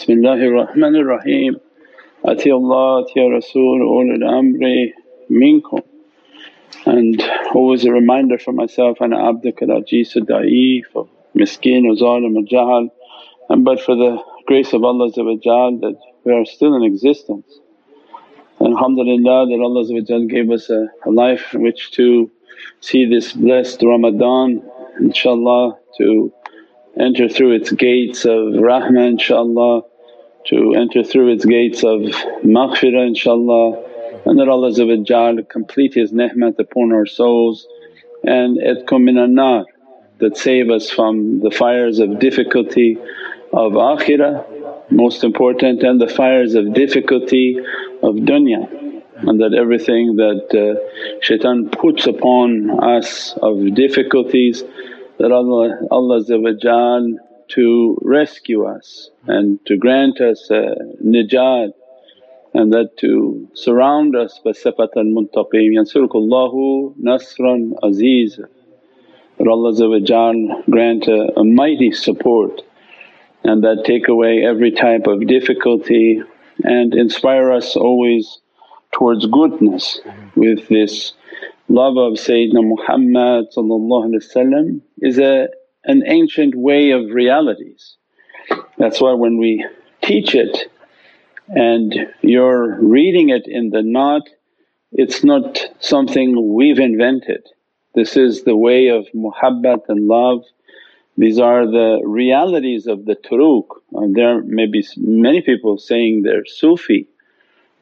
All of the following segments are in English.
Bismillahir Rahmanir Rahim. Ati Allah, Ati Rasul, ulul amri minkum. And always a reminder for myself, ana abduka al-ajizu da'if, miskeen wa zalim al jahal. And but for the grace of Allah that we are still in existence. And alhamdulillah that Allah gave us a, a life in which to see this blessed Ramadan inshaAllah to enter through its gates of rahmah inshaAllah, to enter through its gates of maghfirah inshaAllah and that Allah complete His ni'mat upon our souls and itkum minan nar that save us from the fires of difficulty of akhirah most important and the fires of difficulty of dunya and that everything that uh, shaitan puts upon us of difficulties that Allah, Allah to rescue us and to grant us uh, najat and that to surround us by sifat al-muntaqeen yansurukullahu nasran aziz. That Allah grant a, a mighty support and that take away every type of difficulty and inspire us always towards goodness with this love of Sayyidina Muhammad is a, an ancient way of realities. That's why when we teach it and you're reading it in the naat, it's not something we've invented. This is the way of muhabbat and love. These are the realities of the turuq there may be many people saying they're Sufi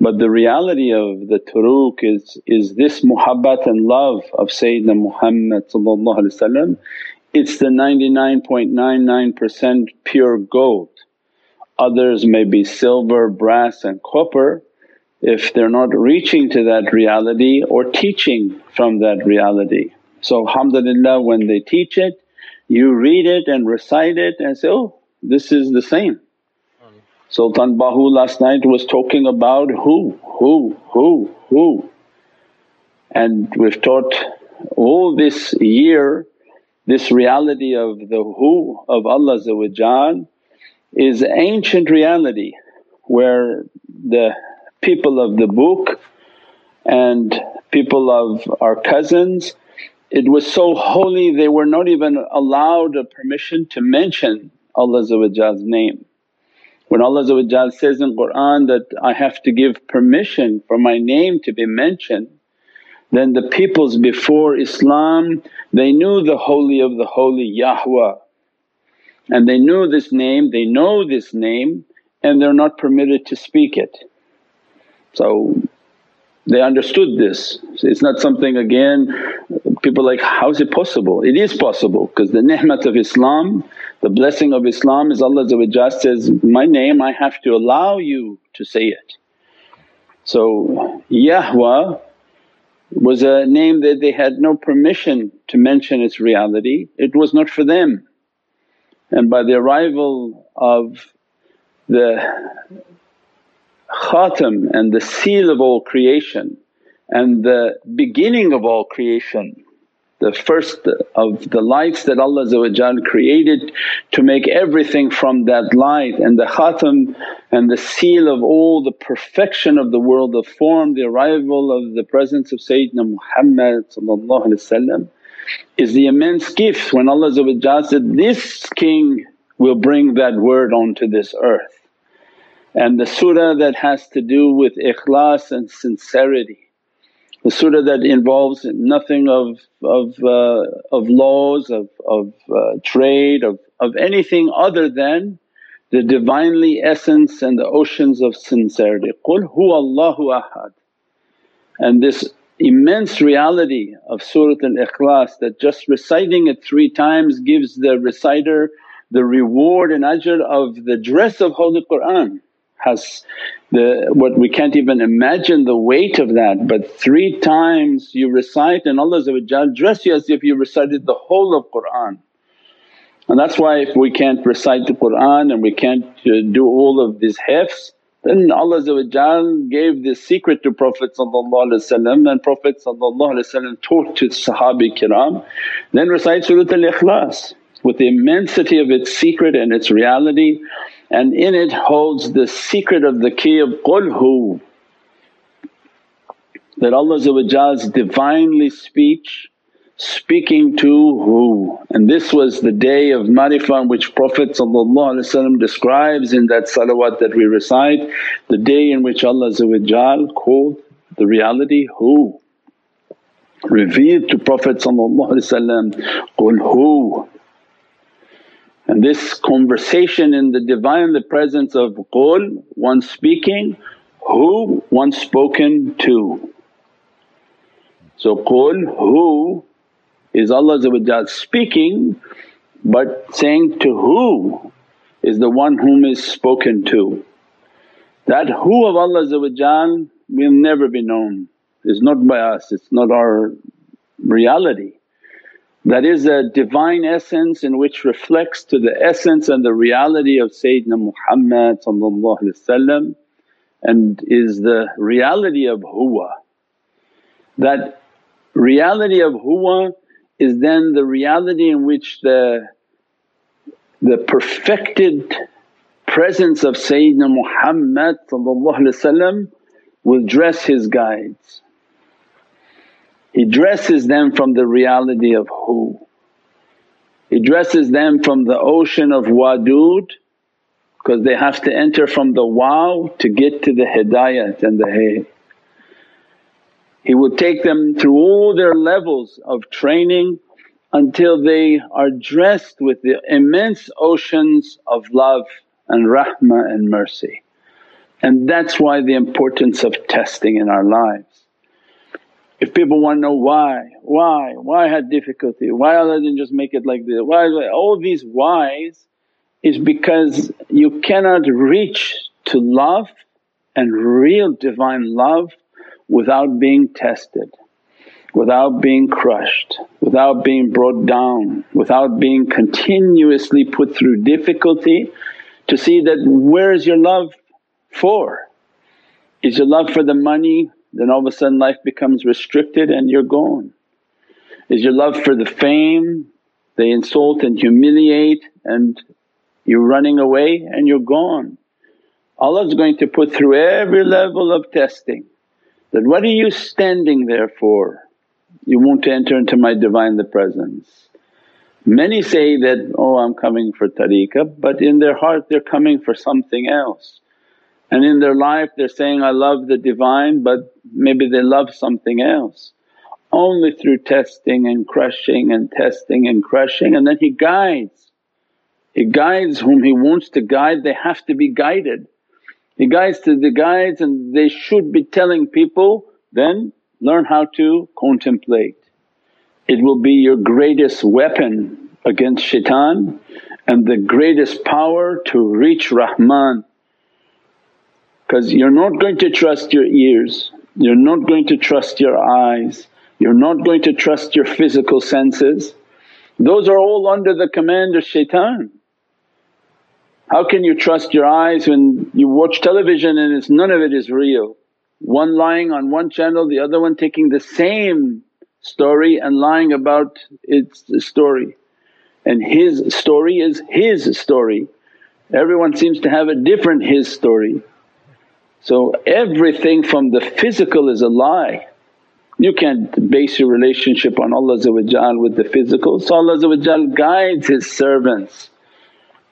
but the reality of the turuq is, is this muhabbat and love of Sayyidina Muhammad it's the 99.99% pure gold. Others may be silver, brass and copper if they're not reaching to that reality or teaching from that reality. So alhamdulillah when they teach it you read it and recite it and say, oh this is the same. Sultan Bahu last night was talking about who, who, who, who. And we've taught all this year this reality of the who of Allah is ancient reality where the people of the book and people of our cousins it was so holy they were not even allowed a permission to mention Allah's name. When Allah says in Qur'an that, I have to give permission for my name to be mentioned, then the peoples before Islam they knew the holy of the holy Yahweh and they knew this name, they know this name and they're not permitted to speak it. So they understood this. It's not something again people like, how is it possible? It is possible because the ni'mat of Islam, the blessing of Islam is Allah says, my name I have to allow you to say it. So Yahweh was a name that they had no permission to mention its reality, it was not for them. And by the arrival of the khatam and the seal of all creation and the beginning of all creation the first of the lights that Allah created to make everything from that light and the khatam and the seal of all the perfection of the world of form, the arrival of the presence of Sayyidina Muhammad is the immense gift when Allah said, this king will bring that word onto this earth. And the surah that has to do with ikhlas and sincerity the surah that involves nothing of, of, uh, of laws, of, of uh, trade, of, of anything other than the Divinely essence and the oceans of sincerity. Qul huwa Allahu ahad. And this immense reality of Surat al-Ikhlas that just reciting it three times gives the reciter the reward and ajr of the dress of Holy Qur'an has the what we can't even imagine the weight of that but three times you recite and Allah dress you as if you recited the whole of Qur'an. And that's why if we can't recite the Qur'an and we can't uh, do all of these hifz then Allah gave this secret to Prophet and Prophet taught to Sahabi kiram, then recite Surat al-Ikhlas with the immensity of its secret and its reality and in it holds the secret of the key of Qul Hu that Allah's Divinely speech speaking to who. And this was the day of marifah which Prophet describes in that salawat that we recite, the day in which Allah called the reality who. Revealed to Prophet Qul who. And this conversation in the Divine, the presence of Qul, one speaking, who, one spoken to. So Qul who is Allah speaking but saying to who is the one whom is spoken to. That who of Allah will never be known, is not by us, it's not our reality. That is a divine essence in which reflects to the essence and the reality of Sayyidina Muhammad and is the reality of huwa. That reality of huwa is then the reality in which the, the perfected presence of Sayyidina Muhammad will dress his guides. He dresses them from the reality of who. He dresses them from the ocean of wadud because they have to enter from the wow to get to the hidayat and the hay. He will take them through all their levels of training until they are dressed with the immense oceans of love and rahmah and mercy. And that's why the importance of testing in our lives. If people want to know why, why, why had difficulty, why Allah didn't just make it like this, why, all these whys is because you cannot reach to love and real divine love without being tested, without being crushed, without being brought down, without being continuously put through difficulty to see that where is your love for? Is your love for the money? Then all of a sudden life becomes restricted and you're gone. Is your love for the fame? They insult and humiliate and you're running away and you're gone. Allah's going to put through every level of testing that, what are you standing there for? You want to enter into my Divinely Presence. Many say that, oh I'm coming for tariqah but in their heart they're coming for something else. And in their life they're saying, I love the Divine but maybe they love something else. Only through testing and crushing and testing and crushing and then He guides. He guides whom He wants to guide, they have to be guided. He guides to the guides and they should be telling people, then learn how to contemplate. It will be your greatest weapon against shaitan and the greatest power to reach Rahman. Because you're not going to trust your ears, you're not going to trust your eyes, you're not going to trust your physical senses. Those are all under the command of shaitan. How can you trust your eyes when you watch television and it's none of it is real? One lying on one channel, the other one taking the same story and lying about its story. And his story is his story. Everyone seems to have a different his story. So everything from the physical is a lie. You can't base your relationship on Allah with the physical. So Allah guides His servants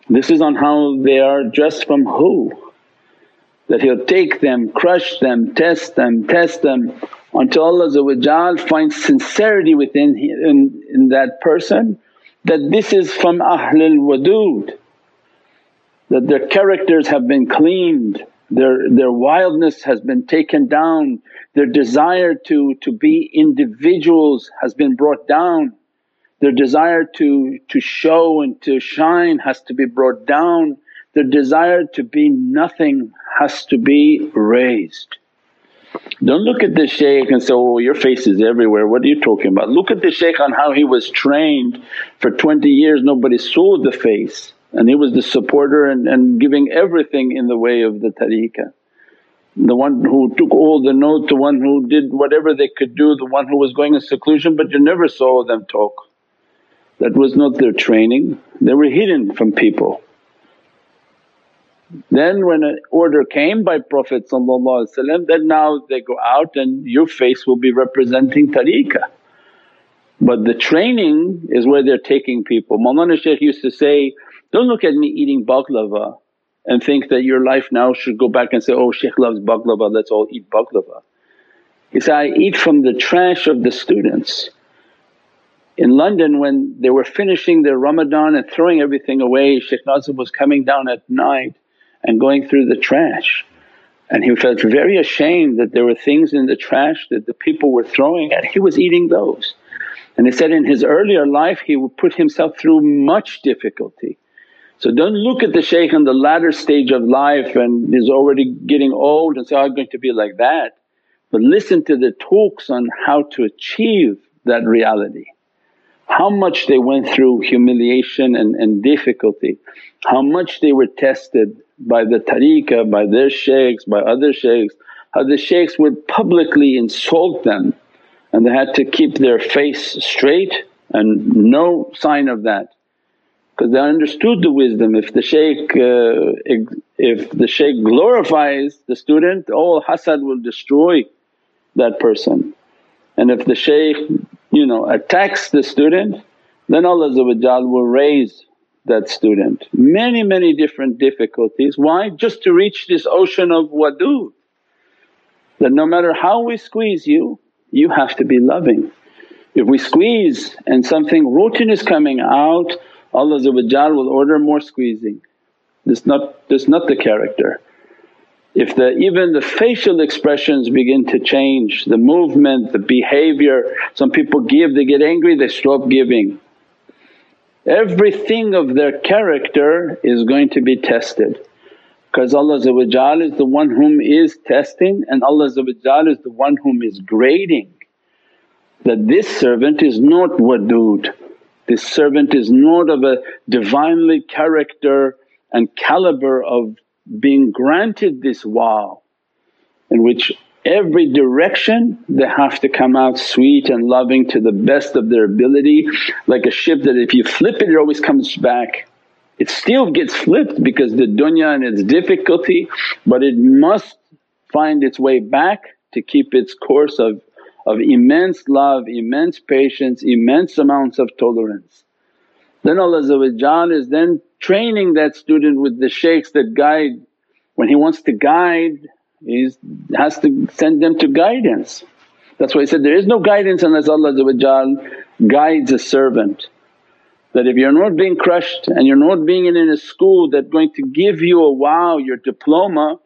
this is on how they are dressed from who? That He'll take them, crush them, test them, test them until Allah finds sincerity within in, in that person that this is from Ahlul Wadud, that their characters have been cleaned, their, their wildness has been taken down, their desire to, to be individuals has been brought down. Their desire to, to show and to shine has to be brought down, their desire to be nothing has to be raised. Don't look at the shaykh and say, oh your face is everywhere, what are you talking about? Look at the shaykh on how he was trained for 20 years. Nobody saw the face and he was the supporter and, and giving everything in the way of the tariqah. The one who took all the notes, the one who did whatever they could do, the one who was going in seclusion but you never saw them talk. That was not their training, they were hidden from people. Then when an order came by Prophet then now they go out and your face will be representing tariqah. But the training is where they're taking people. Mawlana Shaykh used to say, don't look at me eating baklava and think that your life now should go back and say, oh Shaykh loves baklava, let's all eat baklava. He said, I eat from the trash of the students. In London when they were finishing their Ramadan and throwing everything away, Shaykh Nazim was coming down at night and going through the trash. And he felt very ashamed that there were things in the trash that the people were throwing and he was eating those. And he said in his earlier life he would put himself through much difficulty. So don't look at the shaykh in the latter stage of life and is already getting old and say, oh, I'm going to be like that. But listen to the talks on how to achieve that reality. How much they went through humiliation and, and difficulty, how much they were tested by the tariqah, by their shaykhs, by other shaykhs, how the shaykhs would publicly insult them and they had to keep their face straight and no sign of that because they understood the wisdom. If the shaykh, uh, if the shaykh glorifies the student all hasad will destroy that person and if the shaykh you know attacks the student then Allah will raise that student. Many, many different difficulties. Why? Just to reach this ocean of wadud that no matter how we squeeze you, you have to be loving. If we squeeze and something rotten is coming out, Allah will order more squeezing. This not, this not the character. If the even the facial expressions begin to change, the movement, the behavior, some people give, they get angry, they stop giving. Everything of their character is going to be tested because Allah is the one whom is testing and Allah is the one whom is grading that this servant is not wadud, this servant is not of a Divinely character and caliber of being granted this wow in which every direction they have to come out sweet and loving to the best of their ability like a ship that if you flip it it always comes back. It still gets flipped because the dunya and its difficulty but it must find its way back to keep its course of, of immense love, immense patience, immense amounts of tolerance. Then Allah is then training that student with the shaykhs that guide. When he wants to guide he has to send them to guidance. That's why he said, there is no guidance unless Allah guides a servant. That if you're not being crushed and you're not being in a school that's going to give you a wow, your diploma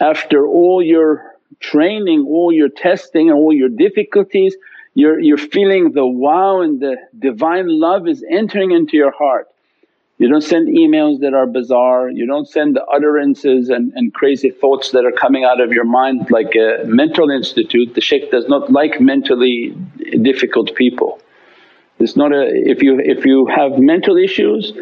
after all your training, all your testing and all your difficulties, you're, you're feeling the wow and the divine love is entering into your heart. You don't send emails that are bizarre, you don't send the utterances and, and crazy thoughts that are coming out of your mind like a mental institute. The shaykh does not like mentally difficult people. It's not a… if you, if you have mental issues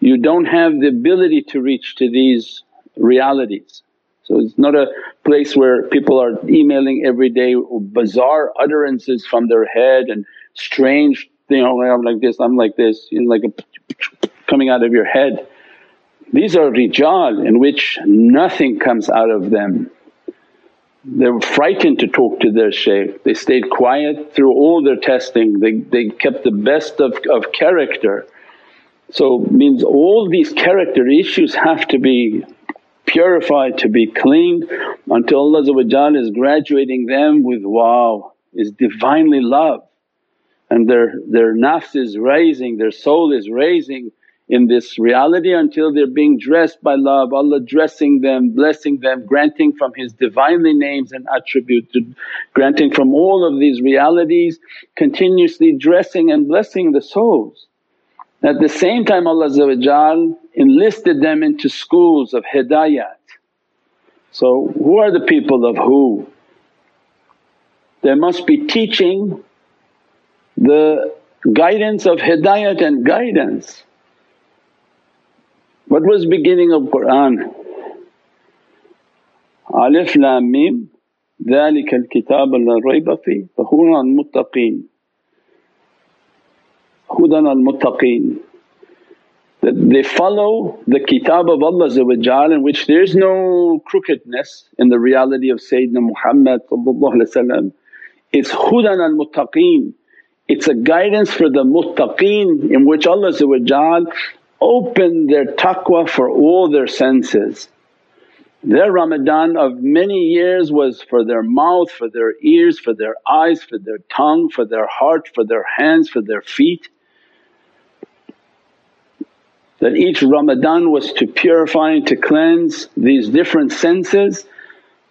you don't have the ability to reach to these realities. So it's not a place where people are emailing every day bizarre utterances from their head and strange, you know, I'm like this, I'm like this, you know, like a coming out of your head. These are rijal in which nothing comes out of them. They were frightened to talk to their shaykh, they stayed quiet through all their testing, they, they kept the best of, of character. So means all these character issues have to be purified, to be cleaned until Allah is graduating them with wow, is Divinely love and their, their nafs is raising, their soul is raising in this reality until they're being dressed by love, Allah dressing them, blessing them, granting from His Divinely names and attributes, granting from all of these realities, continuously dressing and blessing the souls. At the same time Allah enlisted them into schools of hidayat. So who are the people of who? They must be teaching the guidance of hidayat and guidance. What was beginning of Qur'an? Alif Lam Mim ذَلِكَ الْكِتَابَ لَا رَيْبَ فِيهِ فَهُدًى hudan al muttaqeen that they follow the kitab of Allah in which there is no crookedness in the reality of Sayyidina Muhammad it's hudan al muttaqeen it's a guidance for the muttaqeen in which Allah opened their taqwa for all their senses. Their Ramadan of many years was for their mouth, for their ears, for their eyes, for their tongue, for their heart, for their hands, for their feet. That each Ramadan was to purify and to cleanse these different senses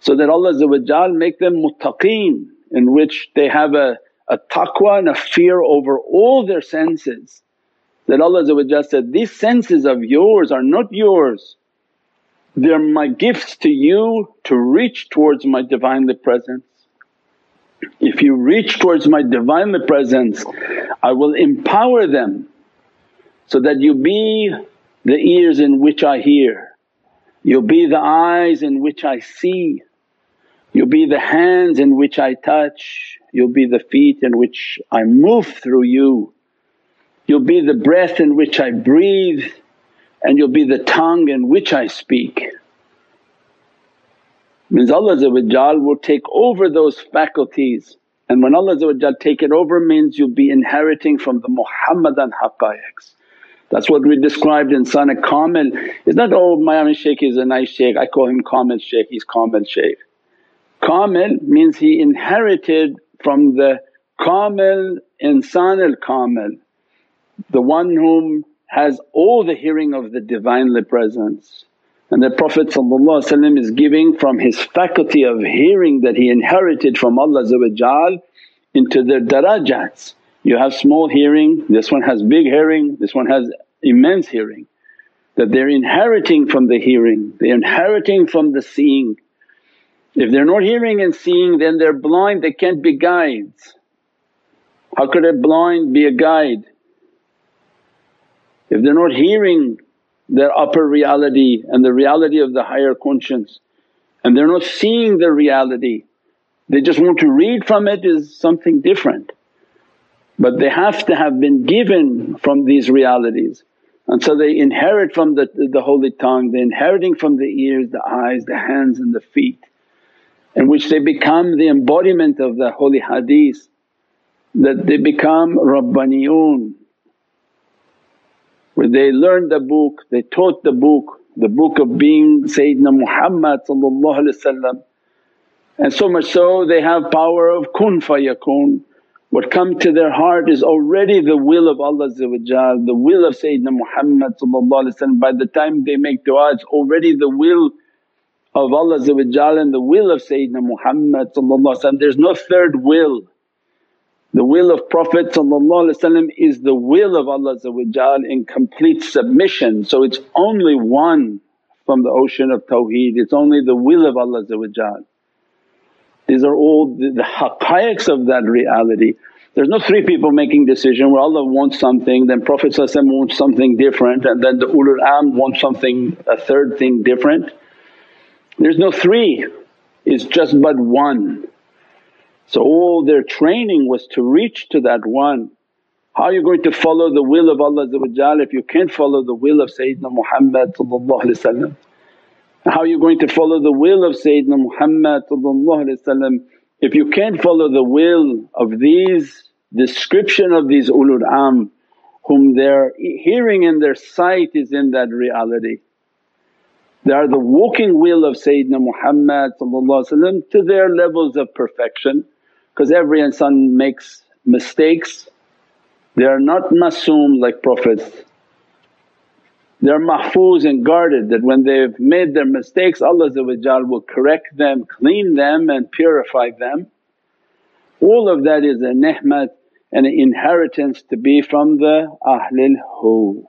so that Allah make them muttaqeen in which they have a, a taqwa and a fear over all their senses. That Allah said, these senses of yours are not yours, they're my gifts to you to reach towards my Divinely Presence. If you reach towards my Divinely Presence I will empower them so that you be the ears in which I hear, you'll be the eyes in which I see, you'll be the hands in which I touch, you'll be the feet in which I move through you, you'll be the breath in which I breathe. And you'll be the tongue in which I speak. Means Allah will take over those faculties. And when Allah take it over means you'll be inheriting from the Muhammadan haqqaiqs. That's what we described in Sana Kamil. It's not, oh Miami Shaykh is a nice shaykh, I call him Kamil Shaykh, he's Kamil Shaykh. Kamil means he inherited from the Kamil insan al Kamil, the one whom has all the hearing of the Divinely Presence. And the Prophet is giving from his faculty of hearing that he inherited from Allah into their darajats. You have small hearing, this one has big hearing, this one has immense hearing. That they're inheriting from the hearing, they're inheriting from the seeing. If they're not hearing and seeing then they're blind, they can't be guides. How could a blind be a guide? If they're not hearing their upper reality and the reality of the higher conscience and they're not seeing the reality, they just want to read from it is something different. But they have to have been given from these realities and so they inherit from the, the holy tongue, they're inheriting from the ears, the eyes, the hands and the feet in which they become the embodiment of the holy hadith that they become Rabbaniyun where they learned the book, they taught the book, the book of being Sayyidina Muhammad and so much so they have power of kun fayakun. What come to their heart is already the will of Allah the will of Sayyidina Muhammad by the time they make du'a it's already the will of Allah and the will of Sayyidina Muhammad there's no third will. The will of Prophet is the will of Allah in complete submission. So it's only one from the ocean of tawheed, it's only the will of Allah These are all the, the haqqaiqs of that reality. There's no three people making decision where Allah wants something, then Prophet wants something different and then the ulul amr wants something a third thing different. There's no three, it's just but one. So all their training was to reach to that one. How are you going to follow the will of Allah if you can't follow the will of Sayyidina Muhammad How are you going to follow the will of Sayyidina Muhammad if you can't follow the will of these description of these ulul amr whom their hearing and their sight is in that reality. They are the walking will of Sayyidina Muhammad to their levels of perfection because every insan makes mistakes. They are not masoom like Prophets. They're mahfuz and guarded that when they've made their mistakes Allah will correct them, clean them and purify them. All of that is a ni'mat and an inheritance to be from the Ahlul Hu.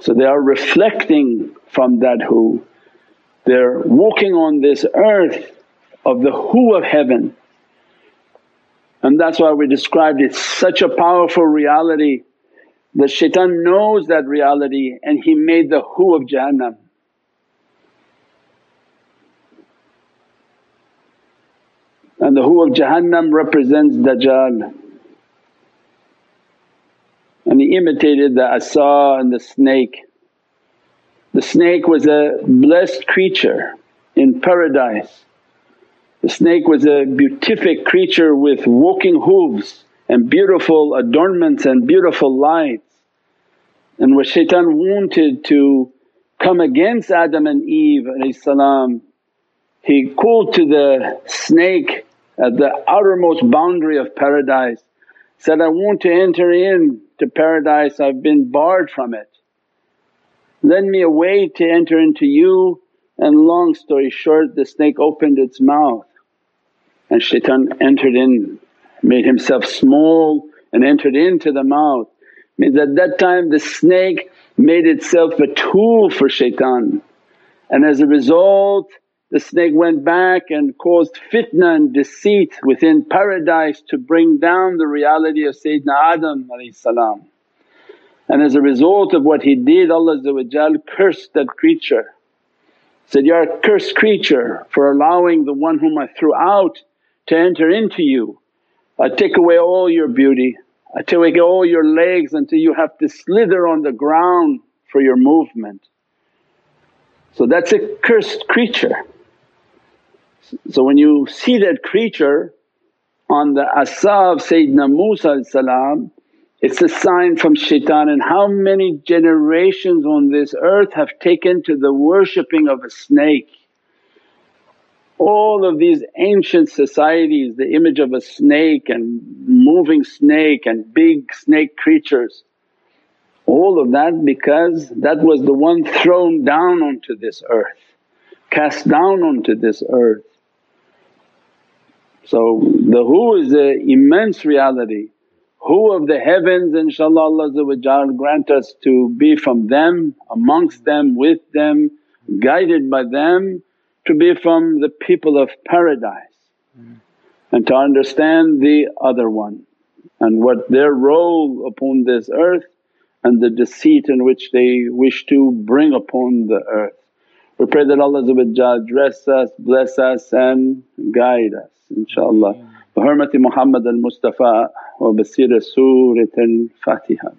So they are reflecting from that Hu. They're walking on this earth of the Hu of heaven. And that's why we described it's such a powerful reality that shaitan knows that reality and he made the who of Jahannam. And the who of Jahannam represents Dajjal. and he imitated the asa and the snake. The snake was a blessed creature in paradise. The snake was a beatific creature with walking hooves and beautiful adornments and beautiful lights. And what shaitan wanted to come against Adam and Eve he called to the snake at the outermost boundary of paradise, said, I want to enter in to paradise, I've been barred from it. Lend me a way to enter into you and long story short the snake opened its mouth and shaitan entered in, made himself small and entered into the mouth. Means at that time the snake made itself a tool for shaitan and as a result the snake went back and caused fitna and deceit within paradise to bring down the reality of Sayyidina Adam. And as a result of what he did Allah cursed that creature, said, You are a cursed creature for allowing the one whom I threw out to enter into you. I take away all your beauty, I take away all your legs until you have to slither on the ground for your movement. So that's a cursed creature. So when you see that creature on the asa of Sayyidina Musa it's a sign from shaitan and how many generations on this earth have taken to the worshipping of a snake. All of these ancient societies, the image of a snake and moving snake and big snake creatures, all of that because that was the one thrown down onto this earth, cast down onto this earth. So the who is an immense reality. Who of the heavens inshaAllah Allah grant us to be from them, amongst them, with them, guided by them to be from the people of paradise mm. and to understand the other one and what their role upon this earth and the deceit in which they wish to bring upon the earth. We pray that Allah dress us, bless us and guide us inshaAllah. بحرمة محمد المصطفى وبسير سورة الفاتحة